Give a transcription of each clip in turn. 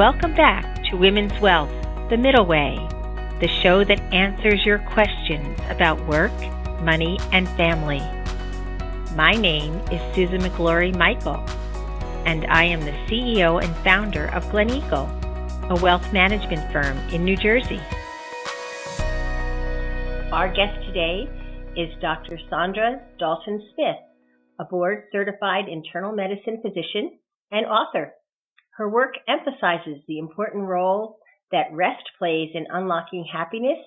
Welcome back to Women's Wealth, The Middle Way, the show that answers your questions about work, money, and family. My name is Susan McGlory Michael, and I am the CEO and founder of Glen Eagle, a wealth management firm in New Jersey. Our guest today is Dr. Saundra Dalton Smith, a board certified internal medicine physician and author. Her work emphasizes the important role that rest plays in unlocking happiness,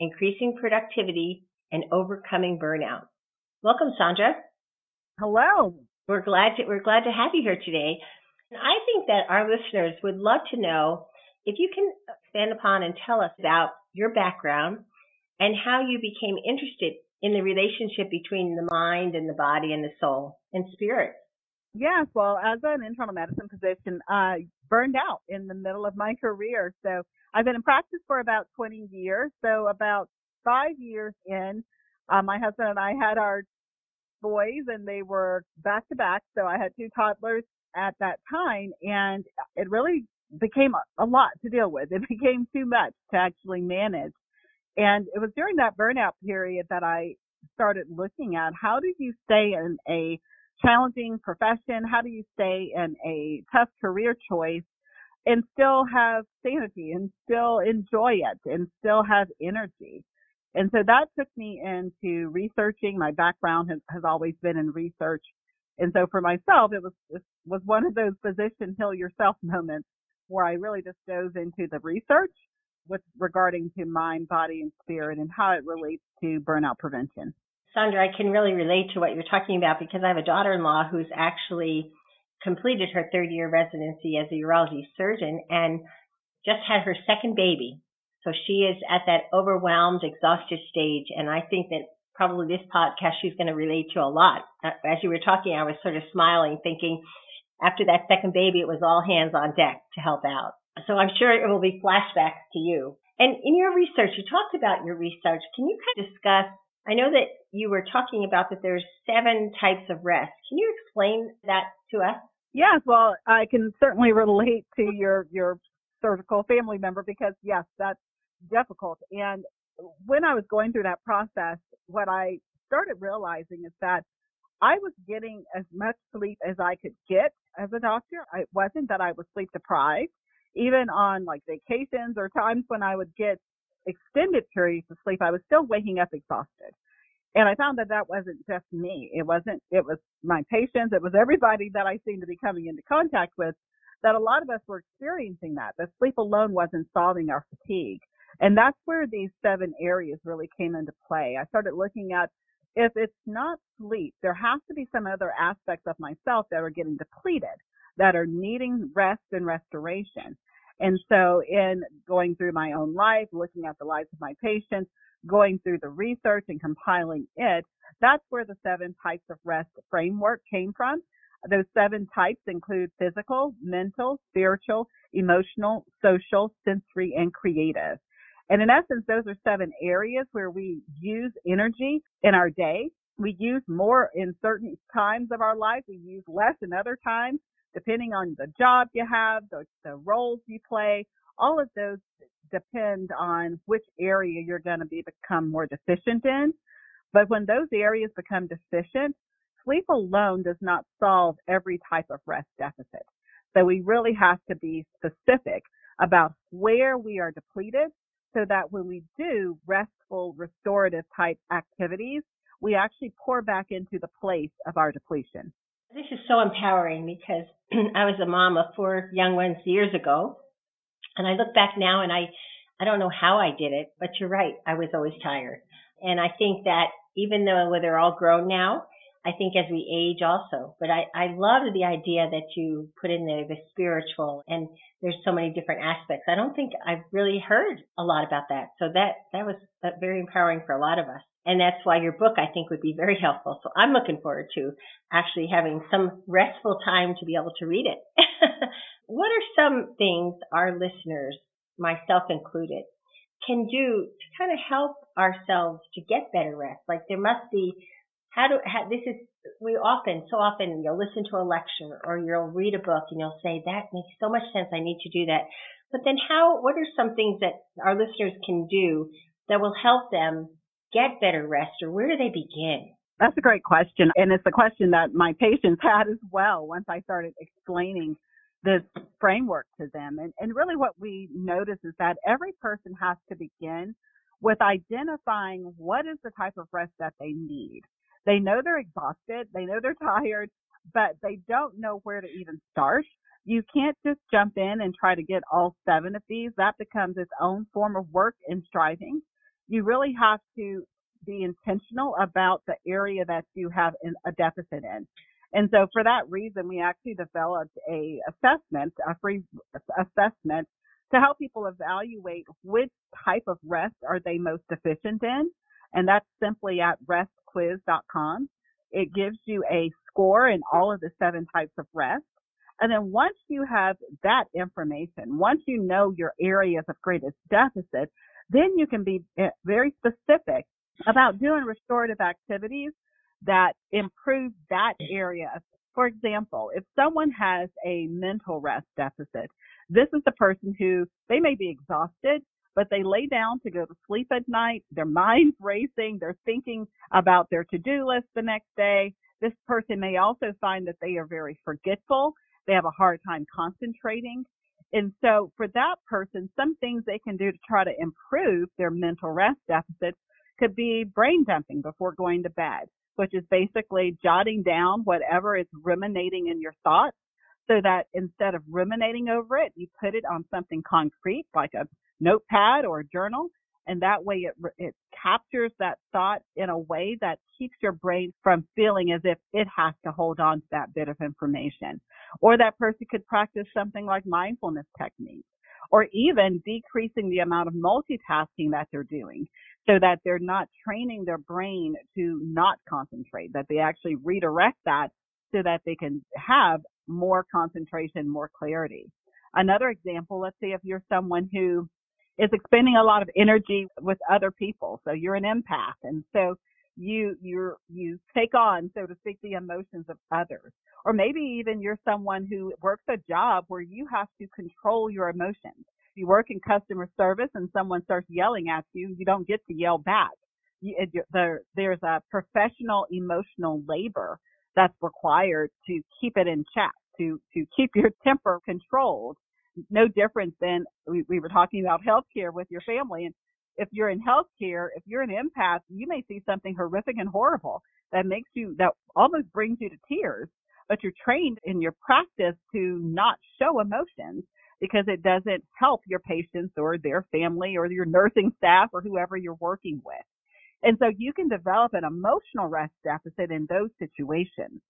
increasing productivity, and overcoming burnout. Welcome, Saundra. Hello. We're glad to, we're glad to have you here today. I think that our listeners would love to know if you can expand upon and tell us about your background and how you became interested in the relationship between the mind and the body and the soul and spirit. Yes, well, as an internal medicine physician, I burned out in the middle of my career. So I've been in practice for about 20 years. So about five years in, uh, my husband and I had our boys and they were back to back. So I had two toddlers at that time and it really became a lot to deal with. It became too much to actually manage. And it was during that burnout period that I started looking at how do you stay in a challenging profession? How do you stay in a tough career choice and still have sanity and still enjoy it and still have energy? And so that took me into researching. My background has, has always been in research. And so for myself, it was, it was one of those physician heal yourself moments where I really just dove into the research with regarding to mind, body, and spirit and how it relates to burnout prevention. Saundra, I can really relate to what you're talking about because I have a daughter-in-law who's actually completed her third year residency as a urology surgeon and just had her second baby. So she is at that overwhelmed, exhausted stage. And I think that probably this podcast she's going to relate to a lot. As you were talking, I was sort of smiling, thinking after that second baby, it was all hands on deck to help out. So I'm sure it will be flashbacks to you. And in your research, you talked about your research. Can you kind of discuss? I know that you were talking about that there's seven types of rest. Can you explain that to us? Yes, well, I can certainly relate to your your surgical family member because yes, that's difficult. And when I was going through that process, what I started realizing is that I was getting as much sleep as I could get as a doctor. It wasn't that I was sleep deprived even on like vacations or times when I would get extended periods of sleep, I was still waking up exhausted. And I found that that wasn't just me. It wasn't, it was my patients. It was everybody that I seemed to be coming into contact with that a lot of us were experiencing that. The sleep alone wasn't solving our fatigue. And that's where these seven areas really came into play. I started looking at if it's not sleep, there has to be some other aspects of myself that are getting depleted that are needing rest and restoration. And so in going through my own life, looking at the lives of my patients, going through the research and compiling it, that's where the seven types of rest framework came from. Those seven types include physical, mental, spiritual, emotional, social, sensory, and creative. And in essence, those are seven areas where we use energy in our day. We use more in certain times of our life. We use less in other times depending on the job you have, the, the roles you play, all of those depend on which area you're going to be become more deficient in. But when those areas become deficient, sleep alone does not solve every type of rest deficit. So we really have to be specific about where we are depleted so that when we do restful, restorative type activities, we actually pour back into the place of our depletion. This is so empowering because I was a mom of four young ones years ago. And I look back now and I, I don't know how I did it, but you're right. I was always tired. And I think that even though they're all grown now, I think as we age also, but I, I love the idea that you put in there the spiritual and there's so many different aspects. I don't think I've really heard a lot about that. So that, that was uh, very empowering for a lot of us. And that's why your book, I think, would be very helpful. So I'm looking forward to actually having some restful time to be able to read it. what are some things our listeners, myself included, can do to kind of help ourselves to get better rest? Like there must be, how do, how, this is we often, so often, you'll listen to a lecture or you'll read a book and you'll say, that makes so much sense. I need to do that. But then how, what are some things that our listeners can do that will help them get better rest or where do they begin? That's a great question. And it's a question that my patients had as well once I started explaining this framework to them. And, and really what we notice is that every person has to begin with identifying what is the type of rest that they need. They know they're exhausted, they know they're tired, but they don't know where to even start. You can't just jump in and try to get all seven of these. That becomes its own form of work and striving. You really have to be intentional about the area that you have a deficit in. And so for that reason, we actually developed a assessment, a free assessment to help people evaluate which type of rest are they most deficient in. And that's simply at restquiz.com. It gives you a score in all of the seven types of rest. And then once you have that information, once you know your areas of greatest deficit, then you can be eh, very specific about doing restorative activities that improve that area. For example, if someone has a mental rest deficit, this is the person who they may be exhausted, but they lay down to go to sleep at night. Their mind's racing. They're thinking about their to-do list the next day. This person may also find that they are very forgetful. They have a hard time concentrating. And so for that person, some things they can do to try to improve their mental rest deficit could be brain dumping before going to bed, which is basically jotting down whatever is ruminating in your thoughts so that instead of ruminating over it, you put it on something concrete like a notepad or journal. And that way it, it captures that thought in a way that keeps your brain from feeling as if it has to hold on to that bit of information. Or that person could practice something like mindfulness techniques or even decreasing the amount of multitasking that they're doing so that they're not training their brain to not concentrate, that they actually redirect that so that they can have more concentration, more clarity. Another example, let's say if you're someone who is expending a lot of energy with other people. So you're an empath and so you you you take on, so to speak, the emotions of others. Or maybe even you're someone who works a job where you have to control your emotions. You work in customer service and someone starts yelling at you, you don't get to yell back. You, there, there's a professional emotional labor that's required to keep it in check, to, to keep your temper controlled. No different than we, we were talking about healthcare with your family. And if you're in healthcare, if you're an empath, you may see something horrific and horrible that makes you, that almost brings you to tears, but you're trained in your practice to not show emotions because it doesn't help your patients or their family or your nursing staff or whoever you're working with. And so you can develop an emotional rest deficit in those situations.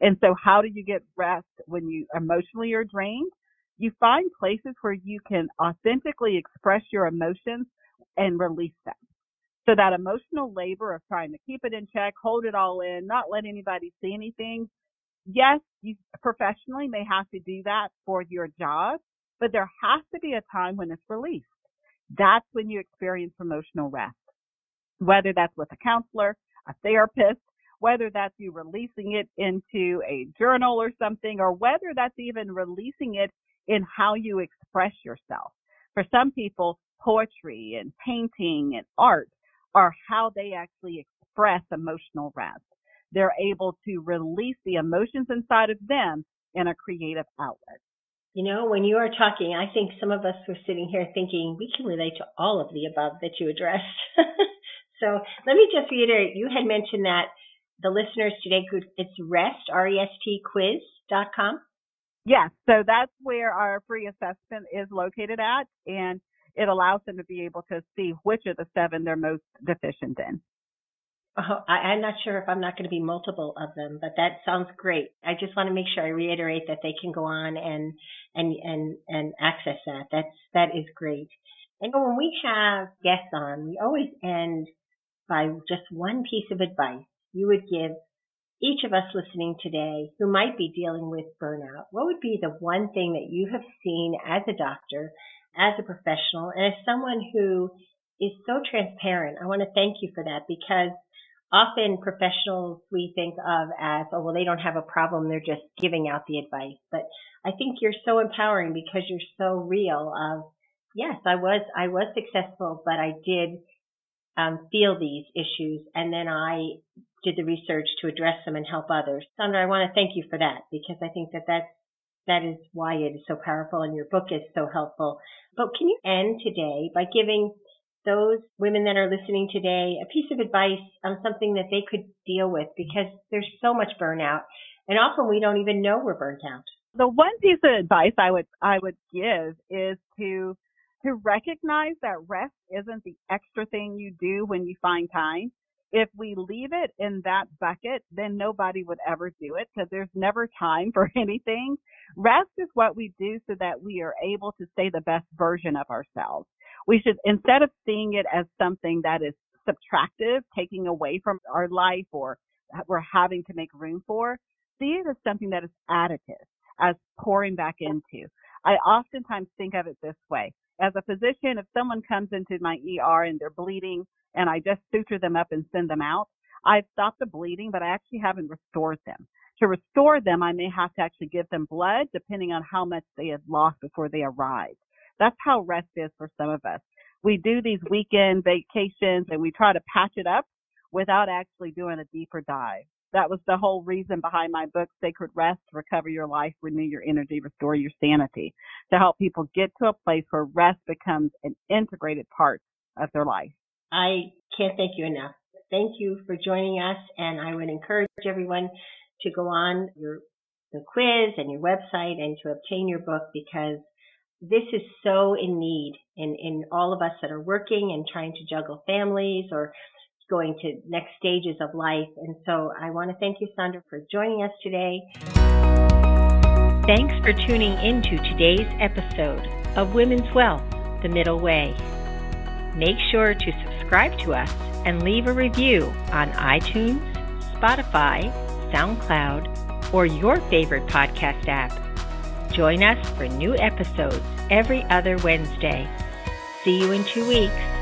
And so how do you get rest when you emotionally are drained? You find places where you can authentically express your emotions and release them. So that emotional labor of trying to keep it in check, hold it all in, not let anybody see anything. Yes, you professionally may have to do that for your job, but there has to be a time when it's released. That's when you experience emotional rest whether that's with a counselor, a therapist, whether that's you releasing it into a journal or something, or whether that's even releasing it in how you express yourself. For some people, poetry and painting and art are how they actually express emotional rest. They're able to release the emotions inside of them in a creative outlet. You know, when you are talking, I think some of us were sitting here thinking we can relate to all of the above that you addressed. So let me just reiterate, you had mentioned that the listeners today could, it's rest, R-E-S-T quiz dot com. Yes. So that's where our free assessment is located at and it allows them to be able to see which of the seven they're most deficient in. Oh, I, I'm not sure if I'm not going to be multiple of them, but that sounds great. I just want to make sure I reiterate that they can go on and and and and access that. That's that is great. And when we have guests on, we always end by just one piece of advice you would give each of us listening today who might be dealing with burnout, what would be the one thing that you have seen as a doctor, as a professional, and as someone who is so transparent? I want to thank you for that because often professionals we think of as, oh, well, they don't have a problem. They're just giving out the advice. But I think you're so empowering because you're so real of, yes, I was, I was successful, but I did um, feel these issues and then I did the research to address them and help others. Saundra, I want to thank you for that because I think that that's, that is why it is so powerful and your book is so helpful. But can you end today by giving those women that are listening today a piece of advice on something that they could deal with because there's so much burnout and often we don't even know we're burnt out. The one piece of advice I would I would give is to to recognize that rest isn't the extra thing you do when you find time. If we leave it in that bucket, then nobody would ever do it because there's never time for anything. Rest is what we do so that we are able to stay the best version of ourselves we should, instead of seeing it as something that is subtractive, taking away from our life or we're having to make room for, see it as something that is additive, as pouring back into. I oftentimes think of it this way. As a physician, if someone comes into my ER and they're bleeding and I just suture them up and send them out, I've stopped the bleeding, but I actually haven't restored them. To restore them, I may have to actually give them blood depending on how much they had lost before they arrived. That's how rest is for some of us. We do these weekend vacations and we try to patch it up without actually doing a deeper dive. That was the whole reason behind my book, Sacred Rest, Recover Your Life, Renew Your Energy, Restore Your Sanity, to help people get to a place where rest becomes an integrated part of their life. I can't thank you enough. Thank you for joining us, and I would encourage everyone to go on your the quiz and your website and to obtain your book because this is so in need in, in all of us that are working and trying to juggle families or going to next stages of life. And so I want to thank you, Saundra, for joining us today. Thanks for tuning into today's episode of Women's Wealth, The Middle Way. Make sure to subscribe to us and leave a review on iTunes, Spotify, SoundCloud, or your favorite podcast app. Join us for new episodes every other Wednesday. See you in two weeks.